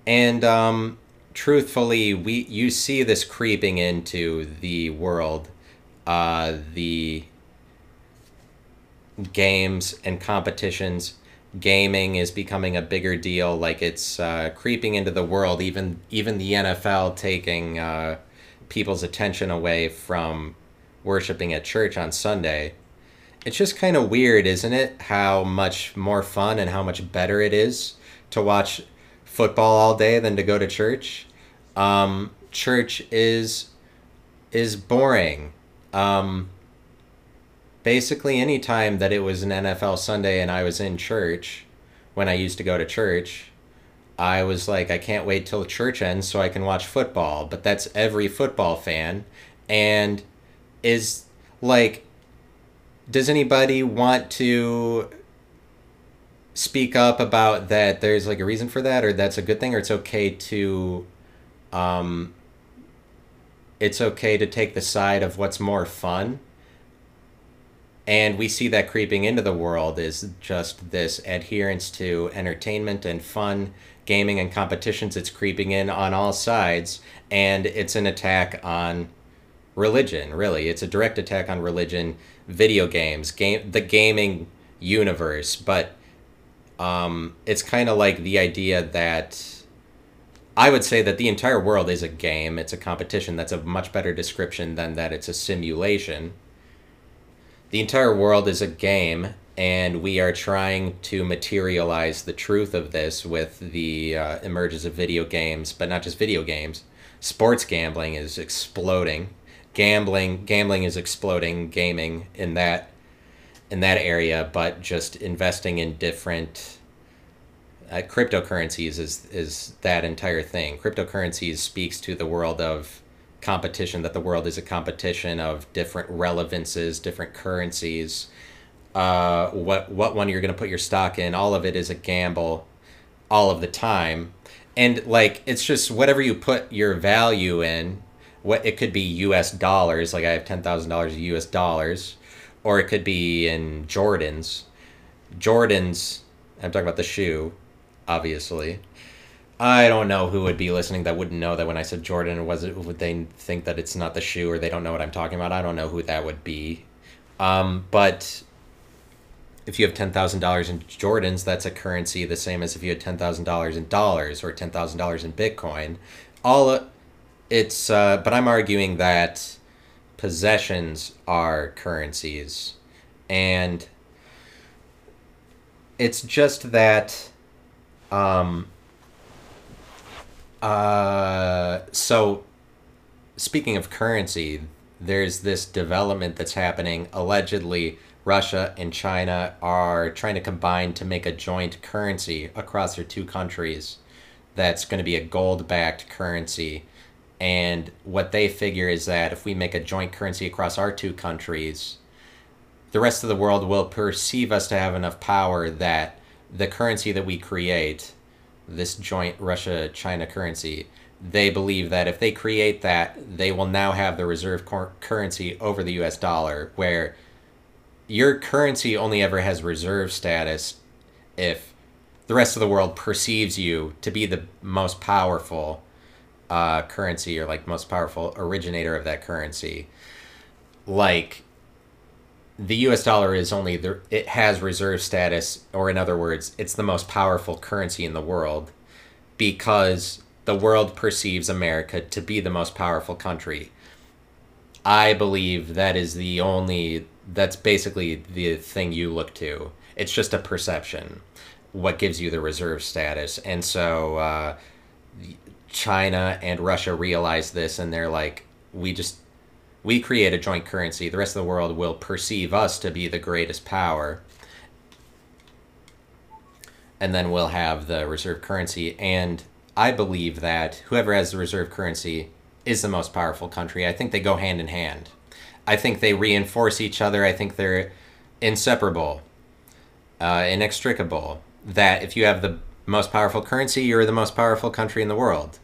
and um, truthfully, we you see this creeping into the world uh, the games and competitions gaming is becoming a bigger deal like it's uh, creeping into the world even even the nfl taking uh, people's attention away from worshiping at church on sunday it's just kind of weird, isn't it? How much more fun and how much better it is to watch football all day than to go to church. Um, church is is boring. Um, basically, any time that it was an NFL Sunday and I was in church, when I used to go to church, I was like, I can't wait till church ends so I can watch football. But that's every football fan, and is like, does anybody want to speak up about that there's like a reason for that or that's a good thing or it's okay to um it's okay to take the side of what's more fun and we see that creeping into the world is just this adherence to entertainment and fun gaming and competitions it's creeping in on all sides and it's an attack on religion really it's a direct attack on religion video games game the gaming universe but um, it's kind of like the idea that I would say that the entire world is a game. It's a competition. That's a much better description than that it's a simulation. The entire world is a game, and we are trying to materialize the truth of this with the uh, emergence of video games, but not just video games. Sports gambling is exploding. Gambling, gambling is exploding. Gaming in that in that area, but just investing in different uh, cryptocurrencies is is that entire thing. Cryptocurrencies speaks to the world of competition. That the world is a competition of different relevances, different currencies. Uh, what what one you're going to put your stock in? All of it is a gamble, all of the time, and like it's just whatever you put your value in. What it could be U.S. dollars. Like I have ten thousand dollars U.S. dollars or it could be in Jordans. Jordans, I'm talking about the shoe, obviously. I don't know who would be listening that wouldn't know that when I said Jordan, was it would they think that it's not the shoe or they don't know what I'm talking about? I don't know who that would be. Um, but if you have ten thousand dollars in Jordans, that's a currency the same as if you had ten thousand dollars in dollars or ten thousand dollars in Bitcoin. All it's uh, but I'm arguing that possessions are currencies. And it's just that um uh so speaking of currency, there's this development that's happening. Allegedly Russia and China are trying to combine to make a joint currency across their two countries that's going to be a gold backed currency. And what they figure is that if we make a joint currency across our two countries, the rest of the world will perceive us to have enough power that the currency that we create, this joint Russia China currency, they believe that if they create that, they will now have the reserve cor- currency over the US dollar, where your currency only ever has reserve status if the rest of the world perceives you to be the most powerful uh, currency or like most powerful originator of that currency, like the US dollar is only the it has reserve status or in other words, it's the most powerful currency in the world because the world perceives America to be the most powerful country. I believe that is the only that's basically the thing you look to. It's just a perception what gives you the reserve status. And so uh, China and Russia realize this and they're like, we just we create a joint currency. The rest of the world will perceive us to be the greatest power. And then we'll have the reserve currency. And I believe that whoever has the reserve currency is the most powerful country. I think they go hand in hand. I think they reinforce each other. I think they're inseparable, uh, inextricable. That if you have the most powerful currency, you're the most powerful country in the world.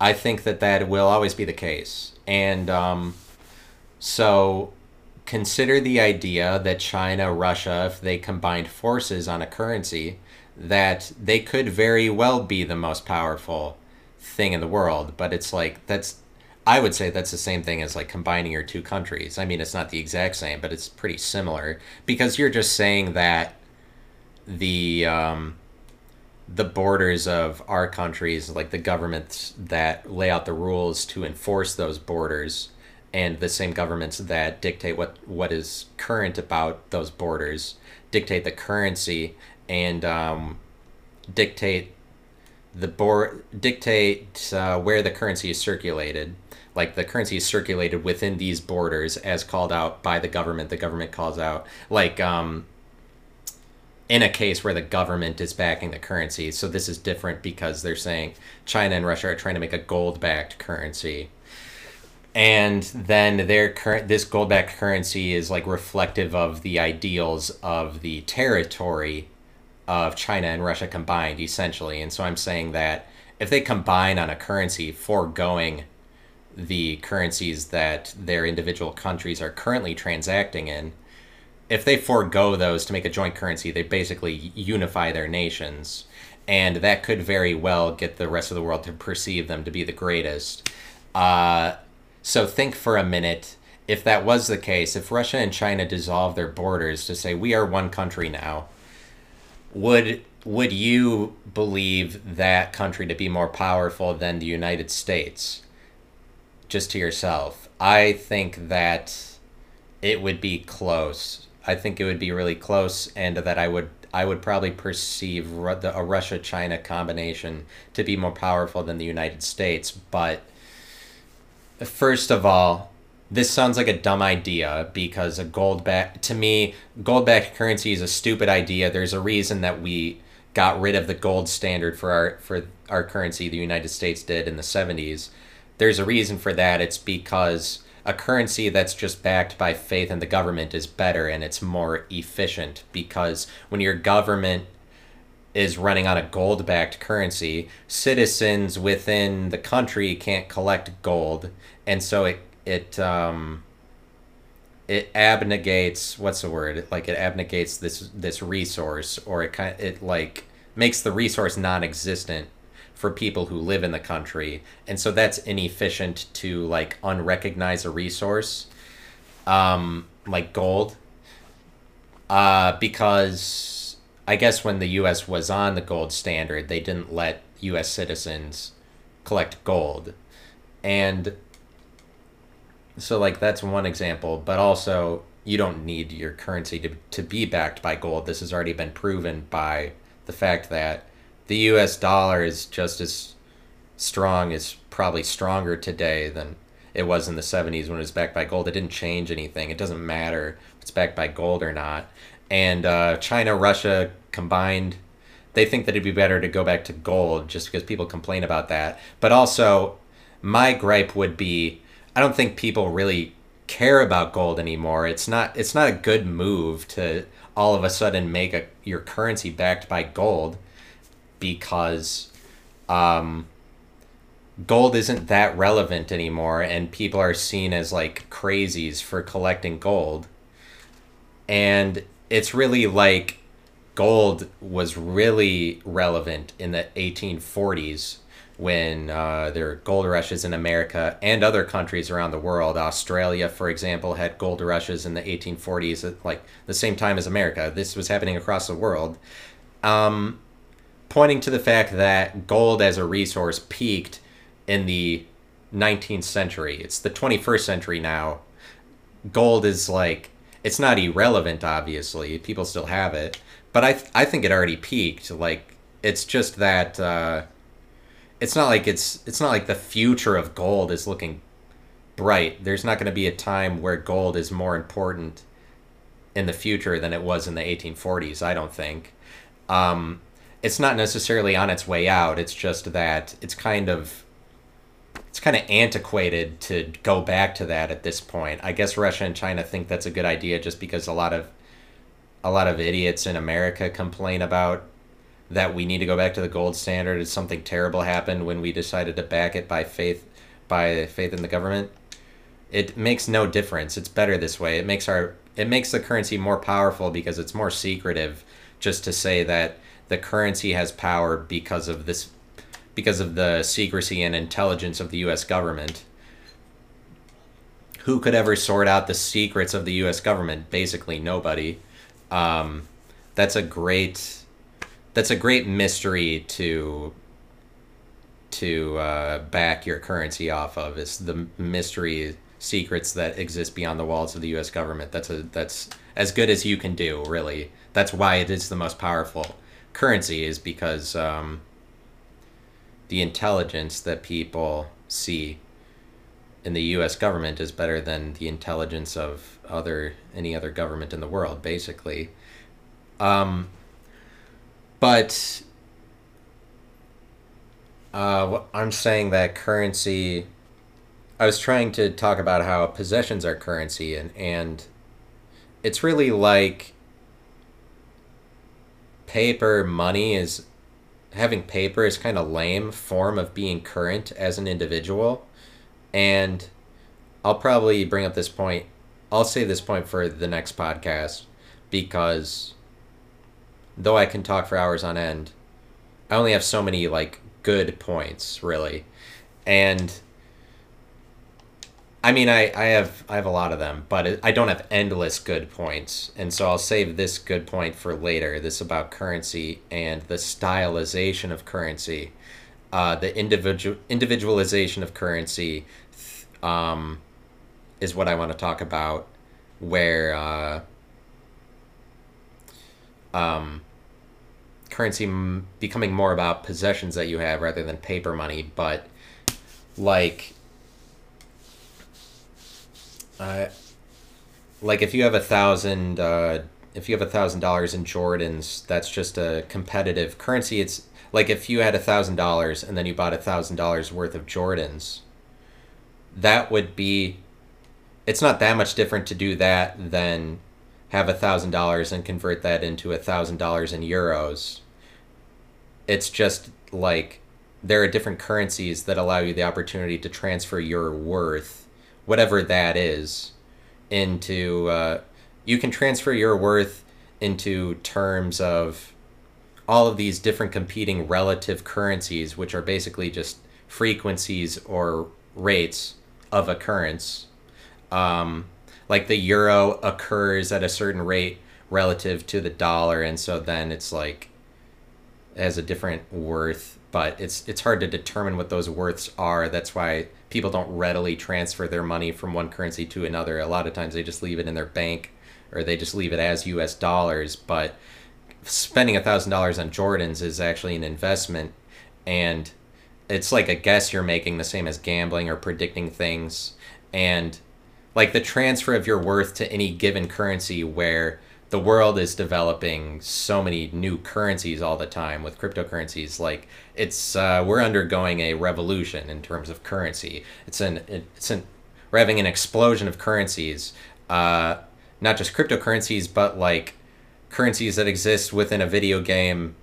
I think that that will always be the case. And um, so consider the idea that China, Russia, if they combined forces on a currency, that they could very well be the most powerful thing in the world. But it's like, that's, I would say that's the same thing as like combining your two countries. I mean, it's not the exact same, but it's pretty similar because you're just saying that the, um, the borders of our countries, like the governments that lay out the rules to enforce those borders and the same governments that dictate what what is current about those borders dictate the currency and um, dictate the board dictate uh, where the currency is circulated. Like the currency is circulated within these borders as called out by the government. The government calls out like um, in a case where the government is backing the currency. So this is different because they're saying china and russia are trying to make a gold backed currency and then their current this gold backed currency is like reflective of the ideals of the territory of china and russia combined essentially and so i'm saying that if they combine on a currency foregoing the currencies that their individual countries are currently transacting in, if they forego those to make a joint currency, they basically unify their nations. And that could very well get the rest of the world to perceive them to be the greatest. Uh, so think for a minute if that was the case, if Russia and China dissolve their borders to say we are one country now, would would you believe that country to be more powerful than the United States? just to yourself, I think that it would be close. I think it would be really close, and that I would I would probably perceive a Russia China combination to be more powerful than the United States. But first of all, this sounds like a dumb idea because a gold back to me gold backed currency is a stupid idea. There's a reason that we got rid of the gold standard for our for our currency. The United States did in the 70s there's a reason for that. It's because a currency that's just backed by faith in the government is better and it's more efficient because when your government is running on a gold backed currency, citizens within the country can't collect gold. And so it, it, um, it abnegates what's the word? Like it abnegates this this resource or it kind of, it like makes the resource non-existent for people who live in the country. And so that's inefficient to like unrecognize a resource um, like gold uh, because i guess when the us was on the gold standard they didn't let us citizens collect gold and so like that's one example but also you don't need your currency to, to be backed by gold this has already been proven by the fact that the U.S. dollar is just as strong, is probably stronger today than it was in the 70s when it was backed by gold. It didn't change anything. It doesn't matter if it's backed by gold or not. And uh, China, Russia combined, they think that it'd be better to go back to gold just because people complain about that. But also, my gripe would be I don't think people really care about gold anymore. It's not it's not a good move to all of a sudden make a your currency backed by gold because um, gold isn't that relevant anymore and people are seen as like crazies for collecting gold and it's really like gold was really relevant in the 1840s when uh, there were gold rushes in America and other countries around the world. Australia, for example, had gold rushes in the 1840s at like the same time as America. This was happening across the world. Um, pointing to the fact that gold as a resource peaked in the 19th century. It's the 21st century now. Gold is like it's not irrelevant obviously. People still have it, but I th- I think it already peaked. Like it's just that uh, it's not like it's it's not like the future of gold is looking bright. There's not going to be a time where gold is more important in the future than it was in the 1840s, I don't think. Um, it's not necessarily on its way out. It's just that it's kind of it's kind of antiquated to go back to that at this point. I guess Russia and China think that's a good idea just because a lot of a lot of idiots in America complain about that we need to go back to the gold standard. Is something terrible happened when we decided to back it by faith by faith in the government? It makes no difference. It's better this way. It makes our it makes the currency more powerful because it's more secretive just to say that the currency has power because of this because of the secrecy and intelligence of the US government. Who could ever sort out the secrets of the US government? Basically nobody. Um, that's a great that's a great mystery to to uh, back your currency off of is the mystery secrets that exist beyond the walls of the U.S. government. That's a that's as good as you can do, really. That's why it is the most powerful currency, is because um, the intelligence that people see in the U.S. government is better than the intelligence of other any other government in the world, basically. Um, but uh, I'm saying that currency. I was trying to talk about how possessions are currency, and and it's really like paper money is having paper is kind of lame form of being current as an individual. And i'll probably bring up this point i'll say this point for the next podcast because though i can talk for hours on end i only have so many like good points really. And I mean, I, I have I have a lot of them, but I don't have endless good points, and so I'll save this good point for later. This about currency and the stylization of currency, uh, the individual individualization of currency, um, is what I want to talk about. Where uh, um, currency becoming more about possessions that you have rather than paper money, but like uh, like if you have a thousand, uh, if you have a thousand dollars in Jordans, that's just a competitive currency. It's like if you had a thousand dollars and then you bought a thousand dollars worth of Jordans, that would be. It's not that much different to do that than have a thousand dollars and convert that into a thousand dollars in euros. It's just like there are different currencies that allow you the opportunity to transfer your worth whatever that is into uh, you can transfer your worth into terms of all of these different competing relative currencies which are basically just frequencies or rates of occurrence. Um, like the euro occurs at a certain rate relative to the dollar and so then it's like has a different worth but it's it's hard to determine what those worths are that's why people don't readily transfer their money from one currency to another. A lot of times they just leave it in their bank or they just leave it as US dollars. But spending a $1,000 on Jordans is actually an investment and it's like a guess you're making, the same as gambling or predicting things. And like the transfer of your worth to any given currency where the world is developing so many new currencies all the time with cryptocurrencies like it's uh, we're undergoing a revolution in terms of currency. It's an it's an we're having an explosion of currencies uh, not just cryptocurrencies but like currencies that exist within a video game.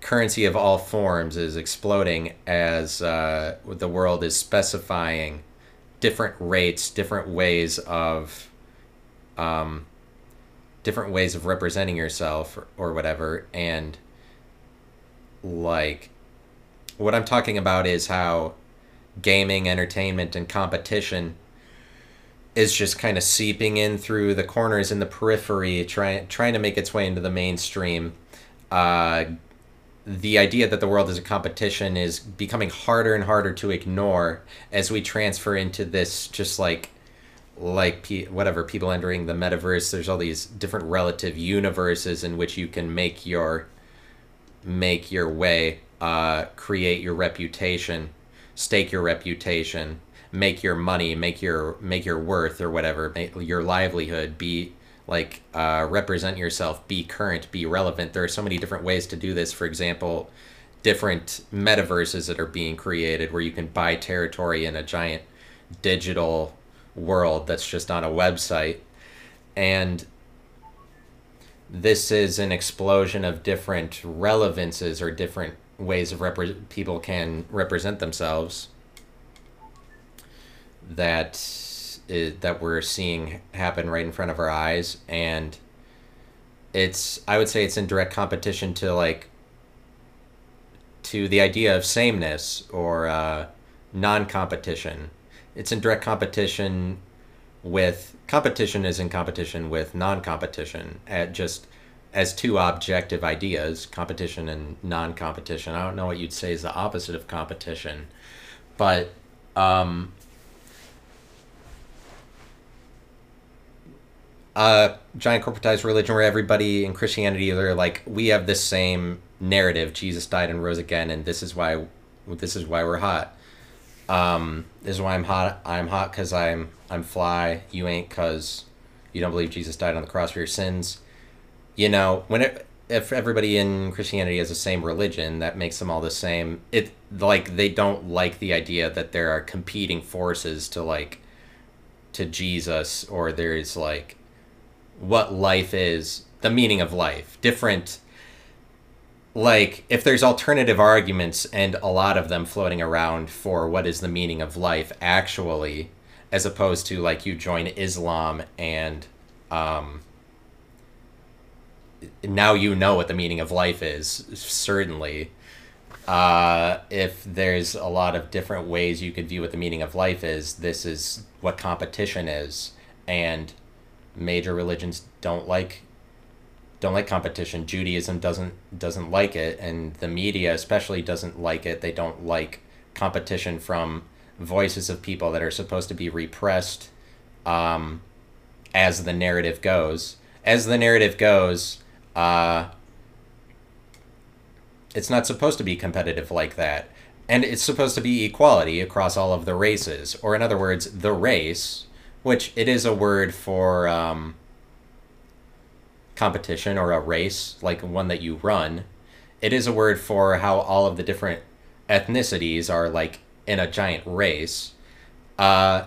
Currency of all forms is exploding as uh, the world is specifying different rates different ways of um, different ways of representing yourself or, or whatever and like what i'm talking about is how gaming entertainment and competition is just kind of seeping in through the corners in the periphery trying trying to make its way into the mainstream. Uh, the idea that the world is a competition is becoming harder and harder to ignore as we transfer into this just like like P- whatever people entering the metaverse there's all these different relative universes in which you can make your make your way uh, create your reputation stake your reputation make your money make your make your worth or whatever make your livelihood be like uh, represent yourself be current be relevant. There are so many different ways to do this. For example different metaverses that are being created where you can buy territory in a giant digital world that's just on a website. And this is an explosion of different relevances or different ways of repre- people can represent themselves that is, that we're seeing happen right in front of our eyes and it's i would say it's in direct competition to like to the idea of sameness or uh, non-competition it's in direct competition with competition is in competition with non-competition at just as two objective ideas competition and non-competition i don't know what you'd say is the opposite of competition but um, a giant corporatized religion where everybody in Christianity they're like we have this same narrative: Jesus died and rose again, and this is why this is why we're hot. Um, this is why I'm hot. I'm hot because I'm I'm fly. You ain't because you don't believe Jesus died on the cross for your sins. You know when it, if everybody in Christianity has the same religion, that makes them all the same. It like they don't like the idea that there are competing forces to like to Jesus or there's like what life is, the meaning of life. Different like if there's alternative arguments and a lot of them floating around for what is the meaning of life actually as opposed to like you join Islam and um now you know what the meaning of life is certainly. Uh, if there's a lot of different ways you could view what the meaning of life is this is what competition is. And major religions don't like don't like competition judaism doesn't doesn't like it and the media especially doesn't like it they don't like competition from voices of people that are supposed to be repressed um, as the narrative goes as the narrative goes uh, it's not supposed to be competitive like that. And it's supposed to be equality across all of the races. Or, in other words, the race, which it is a word for um, competition or a race, like one that you run. It is a word for how all of the different ethnicities are like in a giant race. Uh,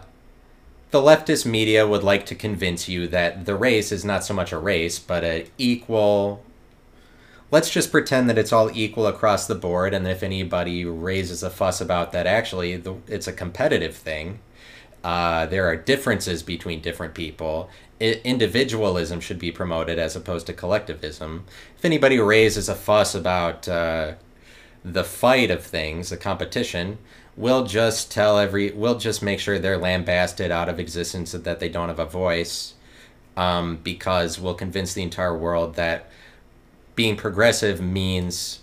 the leftist media would like to convince you that the race is not so much a race, but an equal. Let's just pretend that it's all equal across the board, and if anybody raises a fuss about that, actually, the, it's a competitive thing. Uh, there are differences between different people. Individualism should be promoted as opposed to collectivism. If anybody raises a fuss about uh, the fight of things, the competition, we'll just tell every we'll just make sure they're lambasted out of existence so that they don't have a voice um, because we'll convince the entire world that being progressive means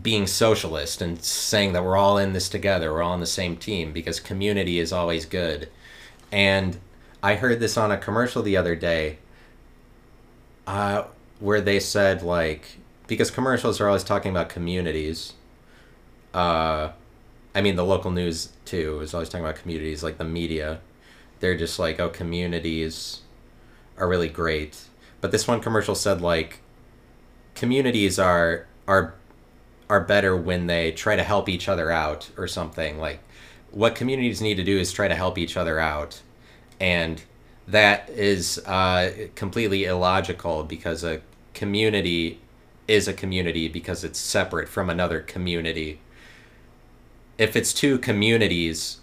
being socialist and saying that we're all in this together we're all on the same team because community is always good and i heard this on a commercial the other day uh, where they said like because commercials are always talking about communities uh, I mean, the local news too is always talking about communities, like the media. They're just like, oh, communities are really great. But this one commercial said like, communities are are are better when they try to help each other out or something. Like, what communities need to do is try to help each other out, and that is uh, completely illogical because a community is a community because it's separate from another community if it's two communities,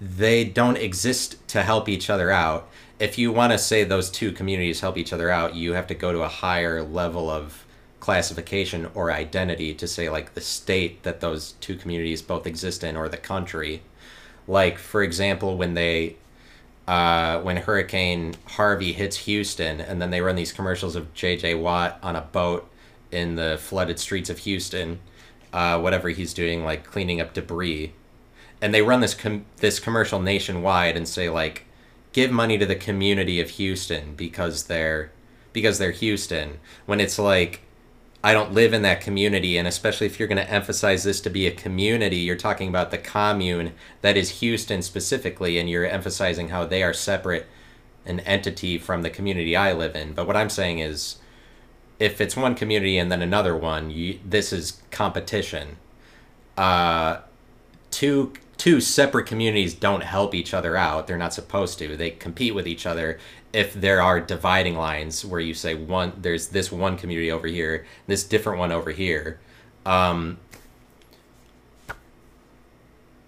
they don't exist to help each other out. If you want to say those two communities help each other out, you have to go to a higher level of classification or identity to say like the state that those two communities both exist in or the country. Like for example, when they uh, when Hurricane Harvey hits Houston, and then they run these commercials of J.J. Watt on a boat in the flooded streets of Houston uh, whatever he's doing, like cleaning up debris, and they run this com- this commercial nationwide and say like, give money to the community of Houston because they're because they're Houston. When it's like, I don't live in that community, and especially if you're going to emphasize this to be a community, you're talking about the commune that is Houston specifically, and you're emphasizing how they are separate an entity from the community I live in. But what I'm saying is if it's one community and then another one, you, this is competition. Uh, two two separate communities don't help each other out. They're not supposed to. They compete with each other if there are dividing lines where you say one there's this one community over here, this different one over here. Um,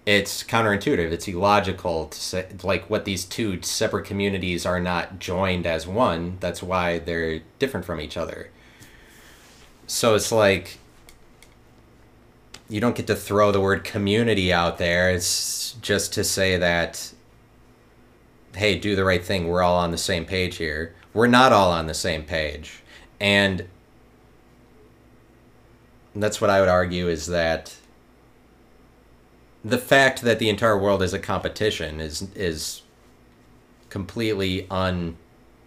it's counterintuitive. It's illogical to say like what these two separate communities are not joined as one. That's why they're different from each other. So it's like you don't get to throw the word community out there. It's just to say that hey, do the right thing. We're all on the same page here. We're not all on the same page. And that's what I would argue is that the fact that the entire world is a competition is is completely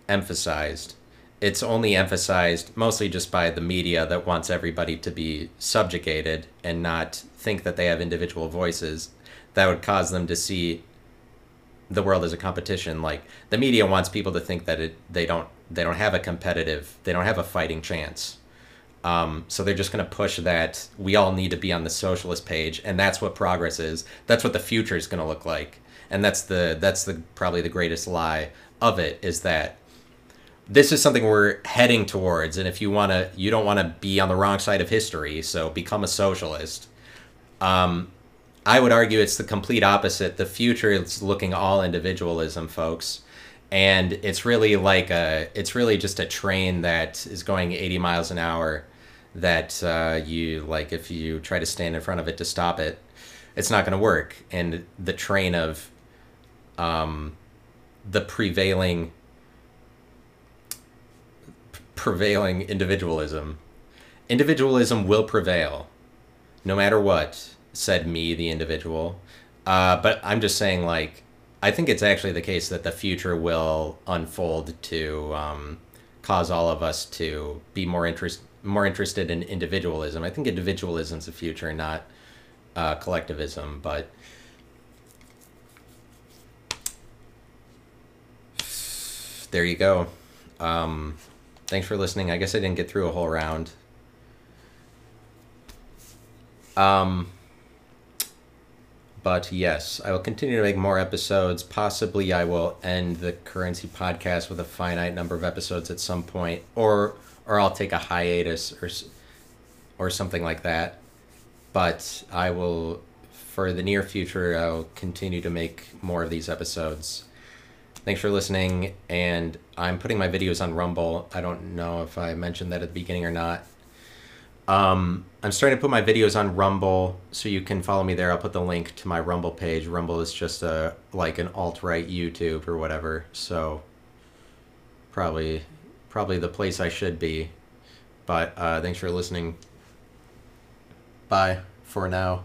unemphasized. It's only emphasized mostly just by the media that wants everybody to be subjugated and not think that they have individual voices. That would cause them to see the world is a competition. Like the media wants people to think that it they don't they don't have a competitive they don't have a fighting chance. Um, so they're just going to push that we all need to be on the socialist page, and that's what progress is. That's what the future is going to look like, and that's the that's the probably the greatest lie of it is that this is something we're heading towards. And if you want to, you don't want to be on the wrong side of history, so become a socialist. Um, I would argue it's the complete opposite. The future is looking all individualism, folks. And it's really like a, it's really just a train that is going 80 miles an hour that uh, you, like, if you try to stand in front of it to stop it, it's not going to work. And the train of um, the prevailing, prevailing individualism, individualism will prevail no matter what said me, the individual. Uh, but I'm just saying, like, I think it's actually the case that the future will unfold to um, cause all of us to be more interest more interested in individualism. I think individualism's the future, not uh, collectivism. But there you go. Um, thanks for listening. I guess I didn't get through a whole round. Um, but yes, I will continue to make more episodes. Possibly, I will end the currency podcast with a finite number of episodes at some point, or or I'll take a hiatus or or something like that. But I will, for the near future, I'll continue to make more of these episodes. Thanks for listening, and I'm putting my videos on Rumble. I don't know if I mentioned that at the beginning or not. Um, I'm starting to put my videos on Rumble, so you can follow me there. I'll put the link to my Rumble page. Rumble is just a like an alt right YouTube or whatever. So probably probably the place I should be. But uh, thanks for listening. Bye for now.